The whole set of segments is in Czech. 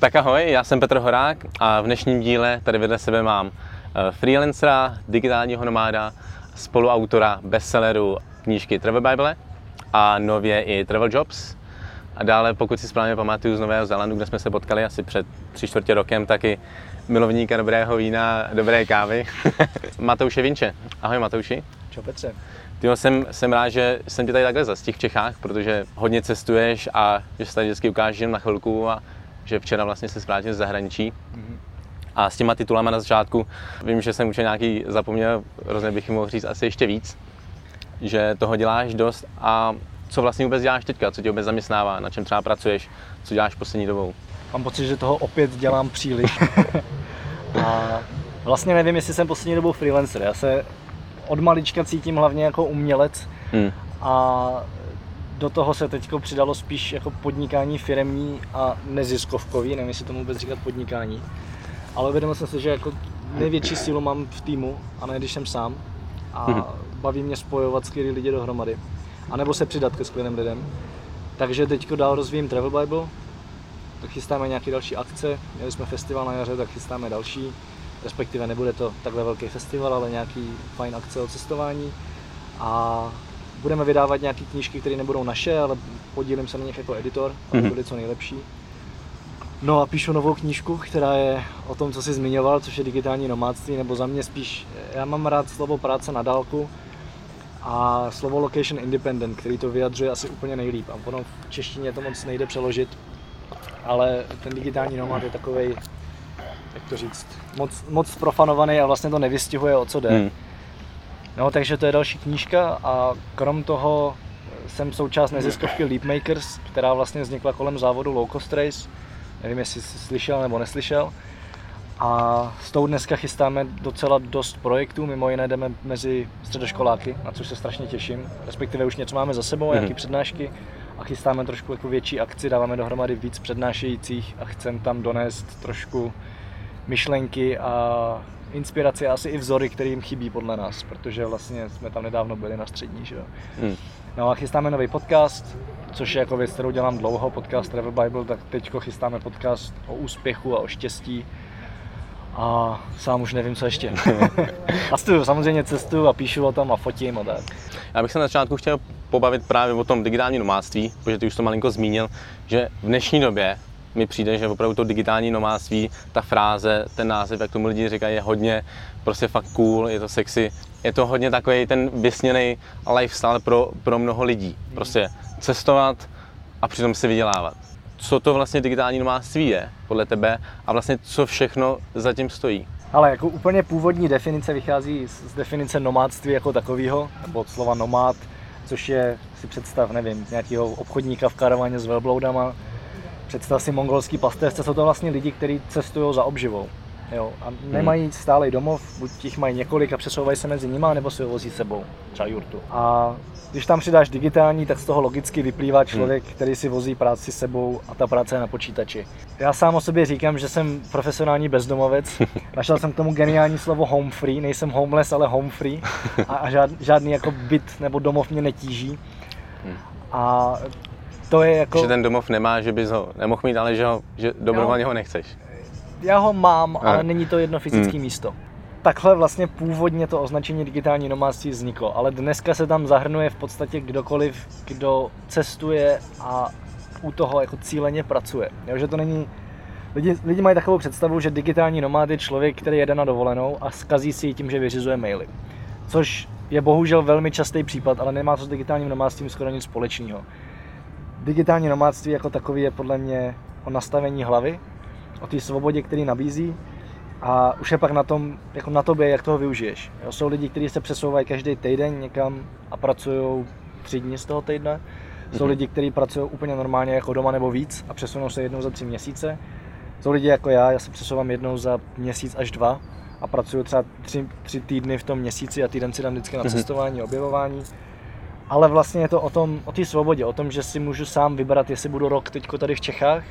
Tak ahoj, já jsem Petr Horák a v dnešním díle tady vedle sebe mám eh, freelancera, digitálního nomáda, spoluautora bestselleru knížky Travel Bible a nově i Travel Jobs. A dále, pokud si správně pamatuju z Nového Zélandu, kde jsme se potkali asi před tři čtvrtě rokem, taky milovníka dobrého vína, dobré kávy. Matouše Vinče. Ahoj Matouši. Čau Petře. Tyjo, jsem, jsem rád, že jsem tě tady takhle zastihl v Čechách, protože hodně cestuješ a že se tady vždycky ukážeš na chvilku a že včera vlastně se vrátil z zahraničí. Mm-hmm. A s těma titulama na začátku, vím, že jsem už nějaký zapomněl, hrozně bych mohl říct asi ještě víc, že toho děláš dost a co vlastně vůbec děláš teďka, co tě vůbec zaměstnává, na čem třeba pracuješ, co děláš poslední dobou? Mám pocit, že toho opět dělám příliš. a vlastně nevím, jestli jsem poslední dobou freelancer. Já se od malička cítím hlavně jako umělec hmm. a do toho se teď přidalo spíš jako podnikání firemní a neziskovkový, nevím, jestli tomu vůbec říkat podnikání. Ale uvědomil jsem si, že jako největší sílu mám v týmu a ne když jsem sám. A hmm. baví mě spojovat skvělý lidi dohromady. A nebo se přidat ke skvělým lidem. Takže teď dál rozvíjím Travel Bible, tak chystáme nějaké další akce. Měli jsme festival na jaře, tak chystáme další. Respektive nebude to takhle velký festival, ale nějaký fajn akce o cestování. A budeme vydávat nějaké knížky, které nebudou naše, ale podílím se na nich jako editor, aby mhm. byly co nejlepší. No a píšu novou knížku, která je o tom, co jsi zmiňoval, což je digitální nomádství, nebo za mě spíš, já mám rád slovo práce na dálku a slovo location independent, který to vyjadřuje asi úplně nejlíp. A ono v češtině to moc nejde přeložit, ale ten digitální nomád je takový, jak to říct, moc, moc profanovaný a vlastně to nevystihuje, o co jde. Hmm. No, takže to je další knížka a krom toho jsem součást neziskovky Leapmakers, která vlastně vznikla kolem závodu Low Cost Race. Nevím, jestli jsi slyšel nebo neslyšel. A s tou dneska chystáme docela dost projektů, mimo jiné jdeme mezi středoškoláky, na což se strašně těším. Respektive už něco máme za sebou, mm-hmm. přednášky a chystáme trošku jako větší akci, dáváme dohromady víc přednášejících a chcem tam donést trošku myšlenky a inspiraci a asi i vzory, které jim chybí podle nás, protože vlastně jsme tam nedávno byli na střední, že jo. Hmm. No a chystáme nový podcast, což je jako věc, kterou dělám dlouho, podcast Travel Bible, tak teď chystáme podcast o úspěchu a o štěstí. A sám už nevím, co ještě. cestuju, samozřejmě cestuju a píšu o tom a fotím a tak. Já bych se na začátku chtěl pobavit právě o tom digitálním nomádství, protože ty už to malinko zmínil, že v dnešní době mi přijde, že opravdu to digitální nomádství, ta fráze, ten název, jak tomu lidi říkají, je hodně prostě fakt cool, je to sexy. Je to hodně takový ten vysněný lifestyle pro, pro mnoho lidí. Prostě cestovat a přitom si vydělávat. Co to vlastně digitální nomádství je podle tebe a vlastně co všechno zatím stojí? Ale jako úplně původní definice vychází z definice nomádství jako takového, nebo od slova nomád, což je, si představ, nevím, nějakého obchodníka v karavaně s velbloudama, Představ si mongolský pastevce, jsou to vlastně lidi, kteří cestují za obživou. Jo, a nemají hmm. stálý domov, buď jich mají několik a přesouvají se mezi nimi, nebo si ho vozí sebou, třeba jurtu. A když tam přidáš digitální, tak z toho logicky vyplývá člověk, hmm. který si vozí práci sebou a ta práce je na počítači. Já sám o sobě říkám, že jsem profesionální bezdomovec. Našel jsem k tomu geniální slovo home free, nejsem homeless, ale home free. A, a žád, žádný jako byt nebo domov mě netíží. Hmm. A to je jako... Že ten domov nemá, že bys ho nemohl mít, ale že, ho, že dobrovolně ho nechceš. Já ho mám, ale ale není to jedno fyzické hmm. místo. Takhle vlastně původně to označení digitální nomádství vzniklo, ale dneska se tam zahrnuje v podstatě kdokoliv, kdo cestuje a u toho jako cíleně pracuje. Jo, že to není Lidi, lidi mají takovou představu, že digitální nomád je člověk, který jede na dovolenou a skazí si ji tím, že vyřizuje maily. Což je bohužel velmi častý případ, ale nemá to s digitálním nomádstvím skoro nic společného digitální nomádství jako takový je podle mě o nastavení hlavy, o té svobodě, který nabízí a už je pak na tom, jako na tobě, jak toho využiješ. Jo, jsou lidi, kteří se přesouvají každý týden někam a pracují tři dny z toho týdne. Jsou mm-hmm. lidi, kteří pracují úplně normálně jako doma nebo víc a přesunou se jednou za tři měsíce. Jsou lidi jako já, já se přesouvám jednou za měsíc až dva a pracuji třeba tři, tři týdny v tom měsíci a týden si dám vždycky na mhm. cestování, objevování ale vlastně je to o tom, o té svobodě, o tom, že si můžu sám vybrat, jestli budu rok teďko tady v Čechách,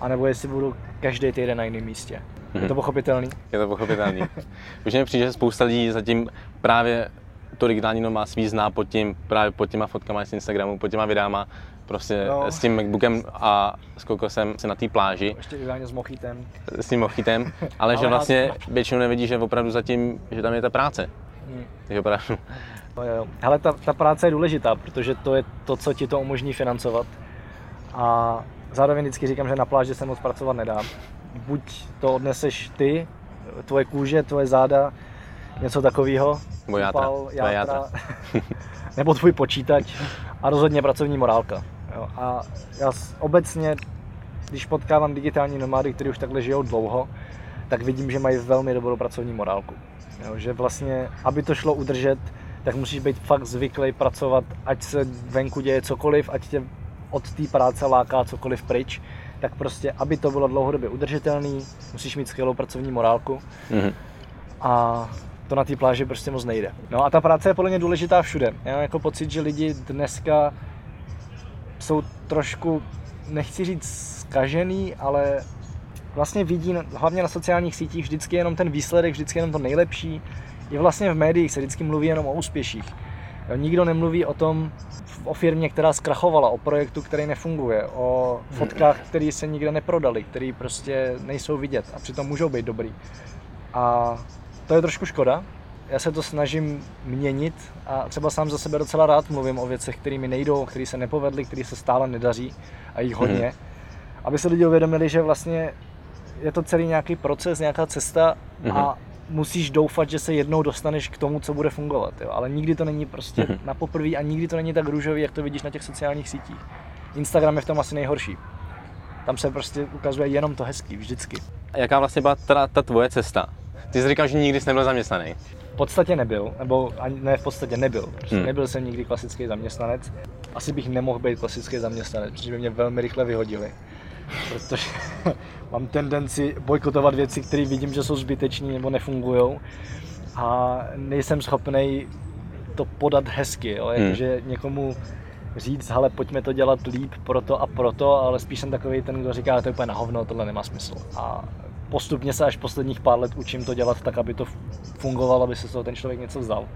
anebo jestli budu každý týden na jiném místě. Mm-hmm. Je to mhm. pochopitelný? Je to pochopitelný. Už mi přijde, že spousta lidí zatím právě to digitální nomádství zná pod tím, právě pod těma fotkama z Instagramu, pod těma videama, prostě no. s tím MacBookem a s kokosem se na té pláži. Ještě ideálně s mochitem. S tím mochitem, ale, ale že vlastně většinou nevidí, že opravdu zatím, že tam je ta práce. Hmm. Takže opravdu. Jo, Hele, ta, ta práce je důležitá, protože to je to, co ti to umožní financovat. A zároveň vždycky říkám, že na pláži se moc pracovat nedá. Buď to odneseš ty, tvoje kůže, tvoje záda, něco takového. Nebo játra. játra, játra. nebo tvůj počítač a rozhodně pracovní morálka. Jo. A já obecně, když potkávám digitální nomády, kteří už takhle žijou dlouho, tak vidím, že mají velmi dobrou pracovní morálku. Jo, že vlastně, aby to šlo udržet, tak musíš být fakt zvyklý pracovat, ať se venku děje cokoliv, ať tě od té práce láká cokoliv pryč, tak prostě, aby to bylo dlouhodobě udržitelný, musíš mít skvělou pracovní morálku. Mm-hmm. A to na té pláži prostě moc nejde. No a ta práce je podle mě důležitá všude. Já mám jako pocit, že lidi dneska jsou trošku, nechci říct zkažený, ale vlastně vidí hlavně na sociálních sítích vždycky jenom ten výsledek, vždycky jenom to nejlepší. I vlastně v médiích se vždycky mluví jenom o úspěších. Jo, nikdo nemluví o tom, o firmě, která zkrachovala, o projektu, který nefunguje, o fotkách, které se nikde neprodaly, které prostě nejsou vidět a přitom můžou být dobrý. A to je trošku škoda. Já se to snažím měnit a třeba sám za sebe docela rád mluvím o věcech, které mi nejdou, které se nepovedly, které se stále nedaří a jich hodně. Mm. Aby se lidi uvědomili, že vlastně je to celý nějaký proces, nějaká cesta mm. a musíš doufat, že se jednou dostaneš k tomu, co bude fungovat. Jo? Ale nikdy to není prostě mm. na poprvé a nikdy to není tak růžový, jak to vidíš na těch sociálních sítích. Instagram je v tom asi nejhorší. Tam se prostě ukazuje jenom to hezký, vždycky. A jaká vlastně byla ta, ta tvoje cesta? Ty jsi říkal, že nikdy jsi nebyl zaměstnaný. V podstatě nebyl, nebo ani ne v podstatě nebyl. Prostě hmm. Nebyl jsem nikdy klasický zaměstnanec. Asi bych nemohl být klasický zaměstnanec, protože by mě velmi rychle vyhodili. Protože mám tendenci bojkotovat věci, které vidím, že jsou zbytečné nebo nefungují. A nejsem schopný to podat hezky, jo? Hmm. někomu říct, hele, pojďme to dělat líp proto a proto, ale spíš jsem takový ten, kdo říká, to je úplně na hovno, tohle nemá smysl. A postupně se až posledních pár let učím to dělat tak, aby to fungovalo, aby se z toho ten člověk něco vzal.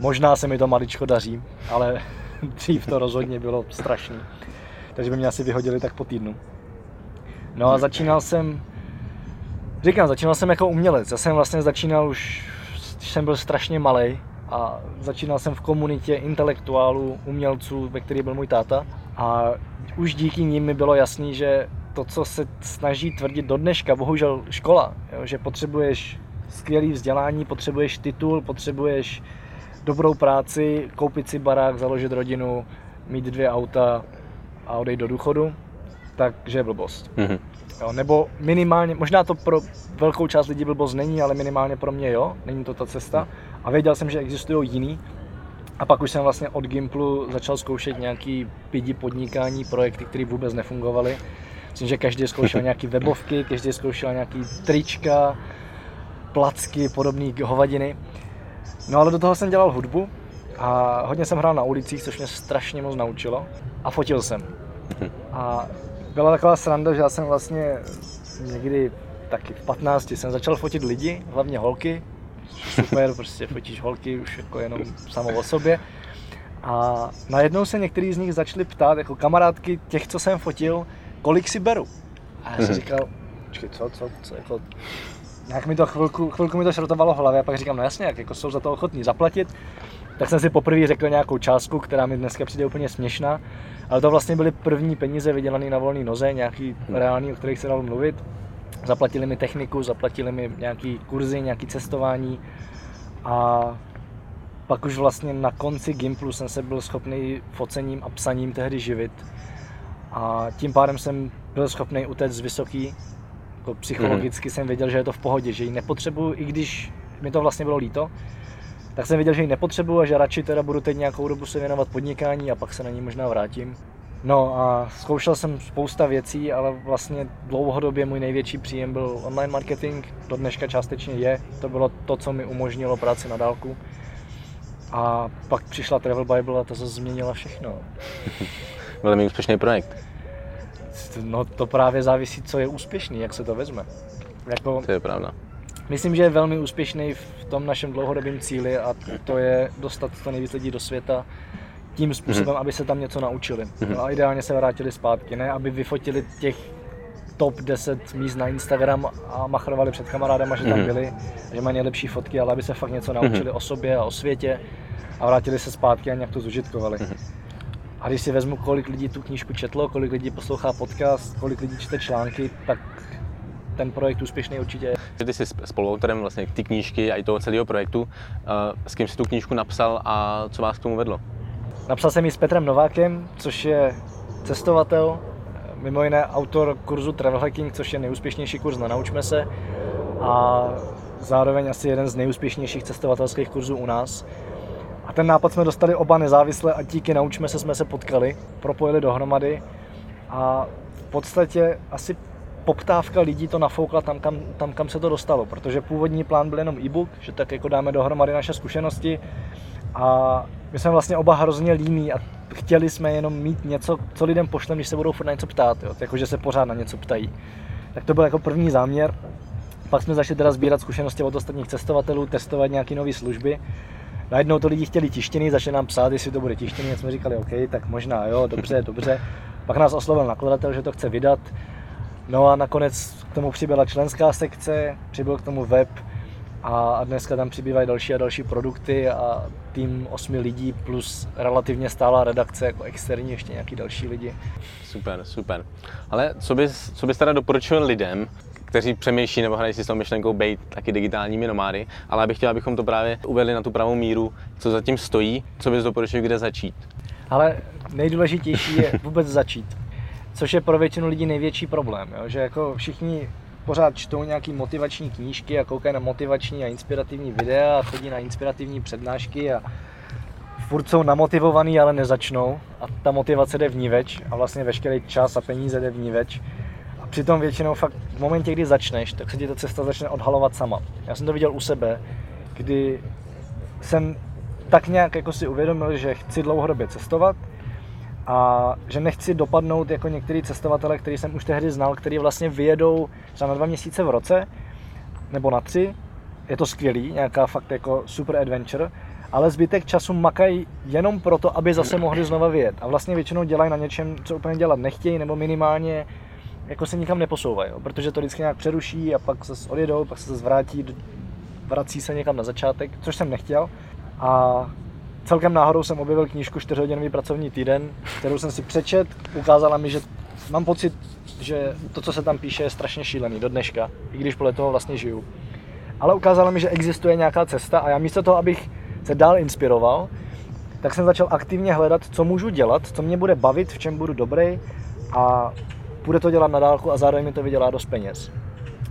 Možná se mi to maličko daří, ale dřív to rozhodně bylo strašný. Takže by mě asi vyhodili tak po týdnu. No a začínal jsem, říkám, začínal jsem jako umělec. Já jsem vlastně začínal už, když jsem byl strašně malý a začínal jsem v komunitě intelektuálů, umělců, ve který byl můj táta. A už díky nim mi bylo jasný, že to, co se snaží tvrdit do dneška, bohužel škola, jo, že potřebuješ skvělý vzdělání, potřebuješ titul, potřebuješ dobrou práci, koupit si barák, založit rodinu, mít dvě auta a odejít do důchodu, takže je blbost. Mm-hmm. Jo, nebo minimálně, možná to pro velkou část lidí blbost není, ale minimálně pro mě jo, není to ta cesta. A věděl jsem, že existují jiný. A pak už jsem vlastně od Gimplu začal zkoušet nějaký pidi podnikání, projekty, které vůbec nefungovaly. Myslím, že každý zkoušel nějaký webovky, každý zkoušel nějaký trička, placky, podobné hovadiny. No ale do toho jsem dělal hudbu a hodně jsem hrál na ulicích, což mě strašně moc naučilo. A fotil jsem. A byla taková sranda, že já jsem vlastně někdy taky v 15 jsem začal fotit lidi, hlavně holky. Super, prostě fotíš holky už jako jenom samo o sobě. A najednou se některý z nich začali ptát, jako kamarádky těch, co jsem fotil, kolik si beru. A já jsem mm-hmm. říkal, počkej, co, co, co, jako, nějak mi to chvilku, chvilku mi to šrotovalo v hlavě a pak říkám, no jasně, jak jako jsou za to ochotní zaplatit. Tak jsem si poprvé řekl nějakou částku, která mi dneska přijde úplně směšná, ale to vlastně byly první peníze vydělané na volné noze, nějaký hmm. reální, o kterých se dalo mluvit. Zaplatili mi techniku, zaplatili mi nějaký kurzy, nějaký cestování a pak už vlastně na konci Gimplu jsem se byl schopný focením a psaním tehdy živit a tím pádem jsem byl schopný utéct z vysoký. Jako psychologicky mm. jsem věděl, že je to v pohodě, že ji nepotřebuju, i když mi to vlastně bylo líto, tak jsem věděl, že ji nepotřebuju a že radši teda budu teď nějakou dobu se věnovat podnikání a pak se na ní možná vrátím. No a zkoušel jsem spousta věcí, ale vlastně dlouhodobě můj největší příjem byl online marketing, do dneška částečně je. To bylo to, co mi umožnilo práci na dálku. A pak přišla Travel Bible a to se změnila všechno. velmi úspěšný projekt. No to právě závisí, co je úspěšný, jak se to vezme. Jako, to je pravda. Myslím, že je velmi úspěšný v tom našem dlouhodobém cíli a to je dostat to nejvíc lidí do světa tím způsobem, mm-hmm. aby se tam něco naučili. Mm-hmm. A ideálně se vrátili zpátky, ne aby vyfotili těch top 10 míst na Instagram a machrovali před kamarádama, že tam mhm. byli, že mají nejlepší fotky, ale aby se fakt něco naučili mm-hmm. o sobě a o světě a vrátili se zpátky a nějak to zužitkovali. Mm-hmm. A když si vezmu, kolik lidí tu knížku četlo, kolik lidí poslouchá podcast, kolik lidí čte články, tak ten projekt úspěšný určitě je. Ty jsi spoluautorem vlastně ty knížky a i toho celého projektu. Eh, s kým jsi tu knížku napsal a co vás k tomu vedlo? Napsal jsem ji s Petrem Novákem, což je cestovatel, mimo jiné autor kurzu Travel Hacking, což je nejúspěšnější kurz na Naučme se a zároveň asi jeden z nejúspěšnějších cestovatelských kurzů u nás. A ten nápad jsme dostali oba nezávisle a díky Naučme se jsme se potkali, propojili dohromady a v podstatě asi poptávka lidí to nafoukla tam kam, tam, kam se to dostalo, protože původní plán byl jenom e-book, že tak jako dáme dohromady naše zkušenosti a my jsme vlastně oba hrozně líní a chtěli jsme jenom mít něco, co lidem pošlem, když se budou furt na něco ptát, jo? Jako, že se pořád na něco ptají. Tak to byl jako první záměr. Pak jsme začali teda sbírat zkušenosti od ostatních cestovatelů, testovat nějaké nové služby. Najednou to lidi chtěli tištěný, začali nám psát, jestli to bude tištěný, jak jsme říkali, OK, tak možná, jo, dobře, dobře. Pak nás oslovil nakladatel, že to chce vydat. No a nakonec k tomu přibyla členská sekce, přibyl k tomu web a dneska tam přibývají další a další produkty a tým osmi lidí plus relativně stálá redakce jako externí ještě nějaký další lidi. Super, super. Ale co bys, co bys teda doporučil lidem, kteří přemýšlí nebo hrají si s tou myšlenkou být taky digitálními nomády, ale abych chtěl, abychom to právě uvedli na tu pravou míru, co zatím stojí, co bys doporučil, kde začít. Ale nejdůležitější je vůbec začít, což je pro většinu lidí největší problém, jo? že jako všichni pořád čtou nějaký motivační knížky a koukají na motivační a inspirativní videa a chodí na inspirativní přednášky a furt jsou namotivovaný, ale nezačnou a ta motivace jde v več a vlastně veškerý čas a peníze jde v več. A přitom většinou fakt v momentě, kdy začneš, tak se ti ta cesta začne odhalovat sama. Já jsem to viděl u sebe, kdy jsem tak nějak jako si uvědomil, že chci dlouhodobě cestovat, a že nechci dopadnout jako některý cestovatele, který jsem už tehdy znal, který vlastně vyjedou třeba na dva měsíce v roce, nebo na tři, je to skvělý, nějaká fakt jako super adventure, ale zbytek času makají jenom proto, aby zase mohli znova vyjet. A vlastně většinou dělají na něčem, co úplně dělat nechtějí, nebo minimálně jako se nikam neposouvají, jo? protože to vždycky nějak přeruší a pak se odjedou, pak se zase vrátí, vrací se někam na začátek, což jsem nechtěl. A celkem náhodou jsem objevil knížku 4-hodinový pracovní týden, kterou jsem si přečet, ukázala mi, že mám pocit, že to, co se tam píše, je strašně šílený do dneška, i když podle toho vlastně žiju. Ale ukázala mi, že existuje nějaká cesta a já místo toho, abych se dál inspiroval, tak jsem začal aktivně hledat, co můžu dělat, co mě bude bavit, v čem budu dobrý a bude to dělat na dálku a zároveň mi to vydělá dost peněz.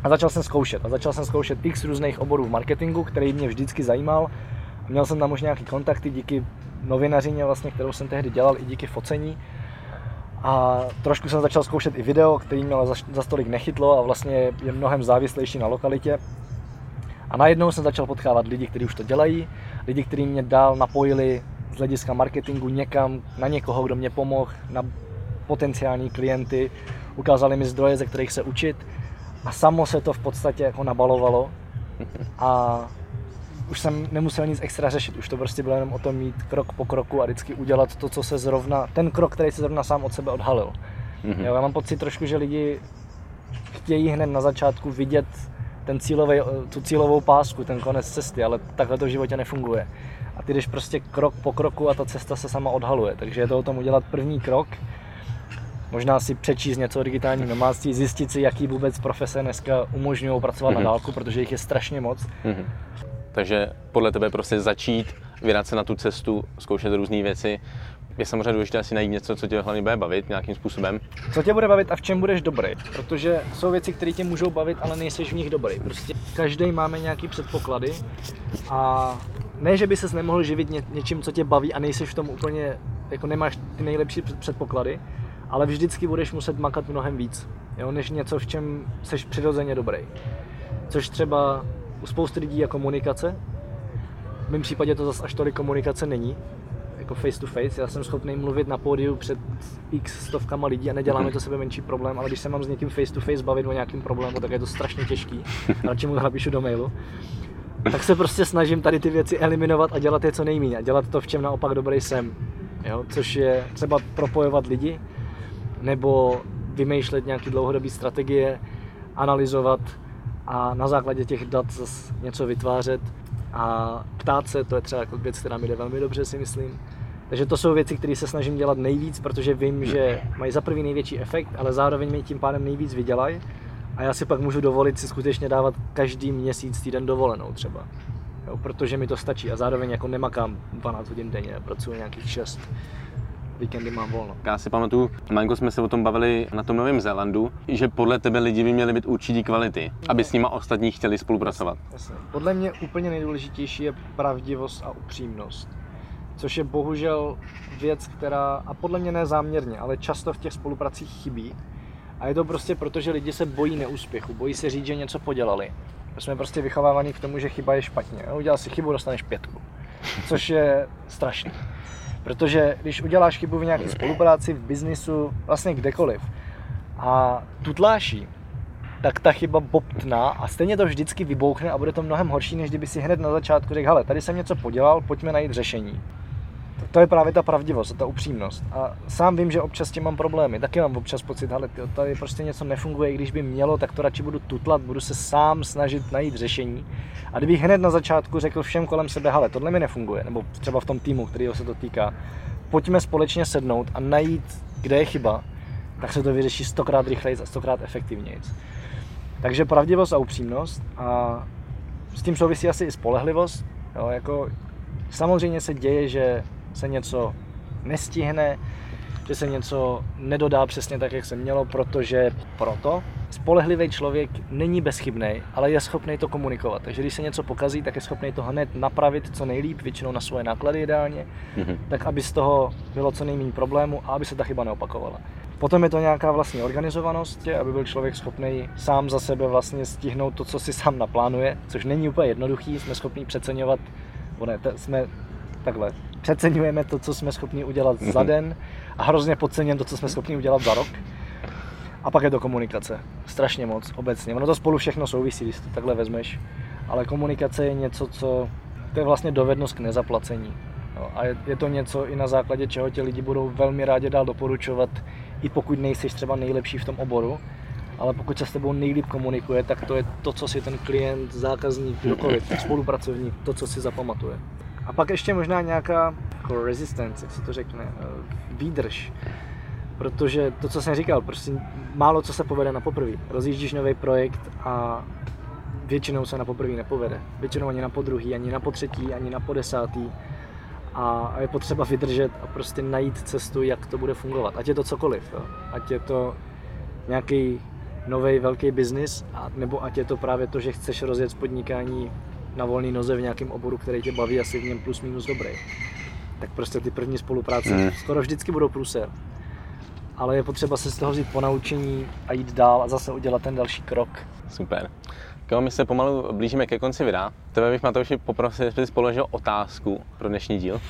A začal jsem zkoušet. A začal jsem zkoušet x různých oborů v marketingu, který mě vždycky zajímal Měl jsem tam už nějaký kontakty díky novinařině, vlastně, kterou jsem tehdy dělal, i díky focení. A trošku jsem začal zkoušet i video, který mě za, za stolik nechytlo a vlastně je mnohem závislejší na lokalitě. A najednou jsem začal potkávat lidi, kteří už to dělají, lidi, kteří mě dál napojili z hlediska marketingu někam, na někoho, kdo mě pomohl, na potenciální klienty, ukázali mi zdroje, ze kterých se učit a samo se to v podstatě jako nabalovalo a už jsem nemusel nic extra řešit, už to prostě bylo jenom o tom mít krok po kroku a vždycky udělat to, co se zrovna, ten krok, který se zrovna sám od sebe odhalil. Mm-hmm. Jo, já mám pocit trošku, že lidi chtějí hned na začátku vidět ten cílový, tu cílovou pásku, ten konec cesty, ale takhle to v životě nefunguje. A ty jdeš prostě krok po kroku a ta cesta se sama odhaluje. Takže je to o tom udělat první krok, možná si přečíst něco o digitálním nomádství, zjistit si, jaký vůbec profese dneska umožňují pracovat mm-hmm. na mhm. dálku, protože jich je strašně moc. Mm-hmm. Takže podle tebe prostě začít, vydat se na tu cestu, zkoušet různé věci. Je samozřejmě důležité asi najít něco, co tě hlavně bude bavit nějakým způsobem. Co tě bude bavit a v čem budeš dobrý? Protože jsou věci, které tě můžou bavit, ale nejseš v nich dobrý. Prostě každý máme nějaký předpoklady a ne, že by ses nemohl živit ně, něčím, co tě baví a nejseš v tom úplně, jako nemáš ty nejlepší předpoklady, ale vždycky budeš muset makat mnohem víc, jo, než něco, v čem seš přirozeně dobrý. Což třeba u spousty lidí je komunikace. V mém případě to zase až tolik komunikace není. jako face to face. Já jsem schopný mluvit na pódiu před x stovkama lidí a nedělá mi to sebe menší problém, ale když se mám s někým face to face bavit o nějakým problému, tak je to strašně těžký. Radši mu to napíšu do mailu. Tak se prostě snažím tady ty věci eliminovat a dělat je co nejméně. A dělat to, v čem naopak dobrý jsem. Jo? Což je třeba propojovat lidi, nebo vymýšlet nějaké dlouhodobé strategie, analyzovat a na základě těch dat zase něco vytvářet a ptát se, to je třeba jako věc, která mi jde velmi dobře, si myslím. Takže to jsou věci, které se snažím dělat nejvíc, protože vím, že mají za prvý největší efekt, ale zároveň mi tím pádem nejvíc vydělají. A já si pak můžu dovolit si skutečně dávat každý měsíc týden dovolenou třeba. Jo, protože mi to stačí a zároveň jako nemakám 12 hodin denně, pracuji nějakých 6 víkendy mám volno. Já si pamatuju, malinko jsme se o tom bavili na tom Novém Zélandu, že podle tebe lidi by měli být určitý kvality, aby s nima ostatní chtěli spolupracovat. Jasně. Podle mě úplně nejdůležitější je pravdivost a upřímnost. Což je bohužel věc, která, a podle mě nezáměrně, ale často v těch spolupracích chybí. A je to prostě proto, že lidi se bojí neúspěchu, bojí se říct, že něco podělali. Jsme prostě vychovávaní k tomu, že chyba je špatně. Udělal si chybu, dostaneš pětku. Což je strašné. Protože když uděláš chybu v nějaké spolupráci, v biznisu, vlastně kdekoliv, a tutláší, tak ta chyba bobtná a stejně to vždycky vybouchne a bude to mnohem horší, než kdyby si hned na začátku řekl, hele, tady jsem něco podělal, pojďme najít řešení. To je právě ta pravdivost, ta upřímnost. A sám vím, že občas tím mám problémy. Taky mám občas pocit, hele, tady prostě něco nefunguje, i když by mělo, tak to radši budu tutlat, budu se sám snažit najít řešení. A kdybych hned na začátku řekl všem kolem sebe, hele, tohle mi nefunguje, nebo třeba v tom týmu, kterého se to týká, pojďme společně sednout a najít, kde je chyba, tak se to vyřeší stokrát rychleji a stokrát efektivněji. Takže pravdivost a upřímnost a s tím souvisí asi i spolehlivost. Jo, jako samozřejmě se děje, že se něco nestihne, že se něco nedodá přesně tak, jak se mělo, protože proto spolehlivý člověk není bezchybný, ale je schopný to komunikovat. Takže když se něco pokazí, tak je schopný to hned napravit co nejlíp, většinou na svoje náklady ideálně, mm-hmm. tak aby z toho bylo co nejméně problému a aby se ta chyba neopakovala. Potom je to nějaká vlastní organizovanost, aby byl člověk schopný sám za sebe vlastně stihnout to, co si sám naplánuje, což není úplně jednoduchý, jsme schopni přeceňovat, ne, jsme takhle, přeceňujeme to, co jsme schopni udělat mm-hmm. za mhm. den a hrozně podceňujeme to, co jsme schopni udělat za rok. A pak je to komunikace. Strašně moc, obecně. Ono to spolu všechno souvisí, když to takhle vezmeš. Ale komunikace je něco, co... To je vlastně dovednost k nezaplacení. No, a je, je to něco i na základě čeho tě lidi budou velmi rádi dál doporučovat, i pokud nejsi třeba nejlepší v tom oboru. Ale pokud se s tebou nejlíp komunikuje, tak to je to, co si ten klient, zákazník, kdokoliv, spolupracovník, to, co si zapamatuje. A pak ještě možná nějaká jako resistance, jak se to řekne, eh, výdrž. Protože to, co jsem říkal, prostě málo co se povede na poprvé. Rozjíždíš nový projekt a většinou se na poprvé nepovede. Většinou ani na podruhý, ani na potřetí, ani na podesátý. A je potřeba vydržet a prostě najít cestu, jak to bude fungovat. Ať je to cokoliv. Jo. Ať je to nějaký nový velký biznis, nebo ať je to právě to, že chceš rozjet podnikání na volný noze v nějakém oboru, který tě baví asi v něm plus minus dobrý. Tak prostě ty první spolupráce mm. skoro vždycky budou průser. Ale je potřeba se z toho vzít po naučení a jít dál a zase udělat ten další krok. Super. Když my se pomalu blížíme ke konci videa. Tebe bych Matouši poprosil, jestli jsi položil otázku pro dnešní díl.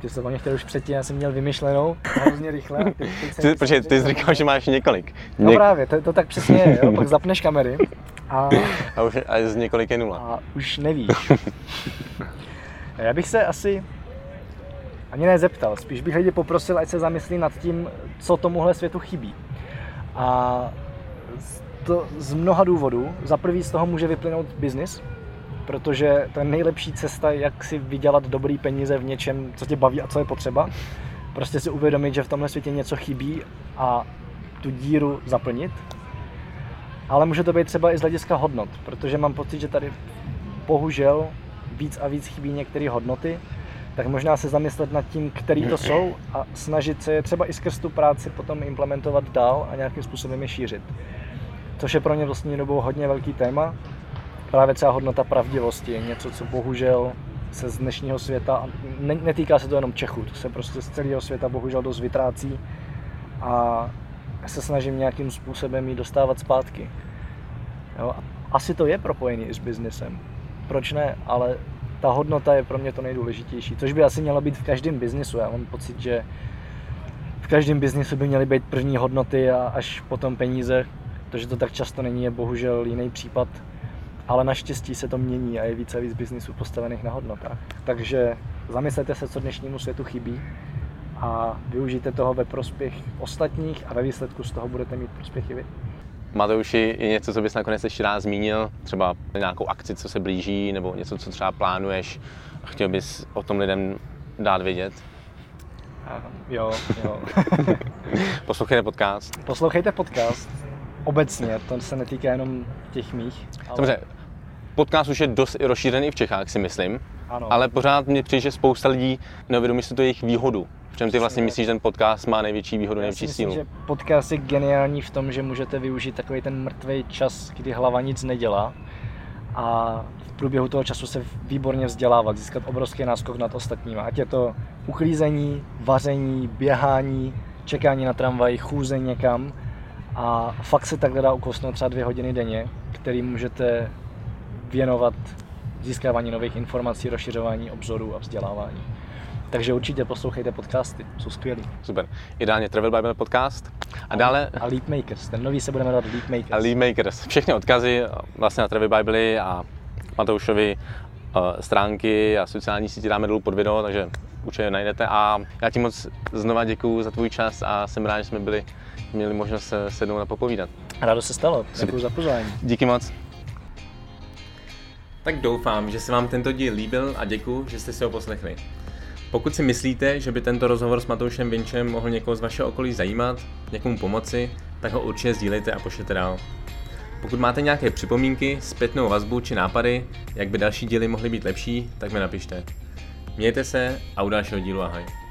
Ty jsi mě chtěl už předtím, já jsem měl vymyšlenou hrozně rychle. Ty, ty, ty, ty jsi říkal, že máš několik. No Něk... právě, to, to tak přesně je, jo? pak zapneš kamery a, a, už, a z několik je nula. A už nevíš. Já bych se asi ani nezeptal, spíš bych lidi poprosil, ať se zamyslí nad tím, co tomuhle světu chybí. A to z mnoha důvodů. Za prvý z toho může vyplynout biznis, protože to je nejlepší cesta, jak si vydělat dobrý peníze v něčem, co tě baví a co je potřeba. Prostě si uvědomit, že v tomhle světě něco chybí a tu díru zaplnit ale může to být třeba i z hlediska hodnot, protože mám pocit, že tady bohužel víc a víc chybí některé hodnoty, tak možná se zamyslet nad tím, který to jsou a snažit se je třeba i skrz tu práci potom implementovat dál a nějakým způsobem je šířit. Což je pro mě vlastně dobou hodně velký téma. Právě třeba hodnota pravdivosti je něco, co bohužel se z dnešního světa, ne, netýká se to jenom Čechů, to se prostě z celého světa bohužel dost vytrácí a se snažím nějakým způsobem ji dostávat zpátky. Jo? Asi to je propojený i s biznesem. Proč ne? Ale ta hodnota je pro mě to nejdůležitější, což by asi mělo být v každém biznisu. Já mám pocit, že v každém biznisu by měly být první hodnoty a až potom peníze. To, že to tak často není, je bohužel jiný případ. Ale naštěstí se to mění a je více a víc biznisů postavených na hodnotách. Takže zamyslete se, co dnešnímu světu chybí a využijte toho ve prospěch ostatních a ve výsledku z toho budete mít prospěch i vy. Mateuši, je něco, co bys nakonec ještě rád zmínil? Třeba nějakou akci, co se blíží, nebo něco, co třeba plánuješ a chtěl bys o tom lidem dát vědět? Jo, jo. Poslouchejte podcast. Poslouchejte podcast. Obecně, to se netýká jenom těch mých. Ale... Dobře, podcast už je dost rozšířený v Čechách, si myslím. Ano. Ale pořád mě přijde, že spousta lidí neuvědomí si to jejich výhodu. V čem ty vlastně myslíš, že ten podcast má největší výhodu, Já největší myslím, sílu? že podcast je geniální v tom, že můžete využít takový ten mrtvý čas, kdy hlava nic nedělá a v průběhu toho času se výborně vzdělávat, získat obrovský náskok nad ostatními. Ať je to uklízení, vaření, běhání, čekání na tramvaj, chůze někam a fakt se takhle dá ukousnout třeba dvě hodiny denně, který můžete věnovat získávání nových informací, rozšiřování obzorů a vzdělávání. Takže určitě poslouchejte podcasty, jsou skvělý. Super. Ideálně Travel Bible podcast. A dále... A Leap Makers, ten nový se bude jmenovat Leap Makers. A Leap Makers. Všechny odkazy vlastně na Travel Bible a Matoušovi uh, stránky a sociální sítě dáme dolů pod video, takže určitě najdete. A já ti moc znova děkuji za tvůj čas a jsem rád, že jsme byli, měli možnost se sednout a popovídat. Rádo se stalo, děkuji za pozvání. Díky moc. Tak doufám, že se vám tento díl líbil a děkuji, že jste si ho poslechli. Pokud si myslíte, že by tento rozhovor s Matoušem Vinčem mohl někoho z vašeho okolí zajímat, někomu pomoci, tak ho určitě sdílejte a pošlete dál. Pokud máte nějaké připomínky, zpětnou vazbu či nápady, jak by další díly mohly být lepší, tak mi napište. Mějte se a u dalšího dílu ahoj.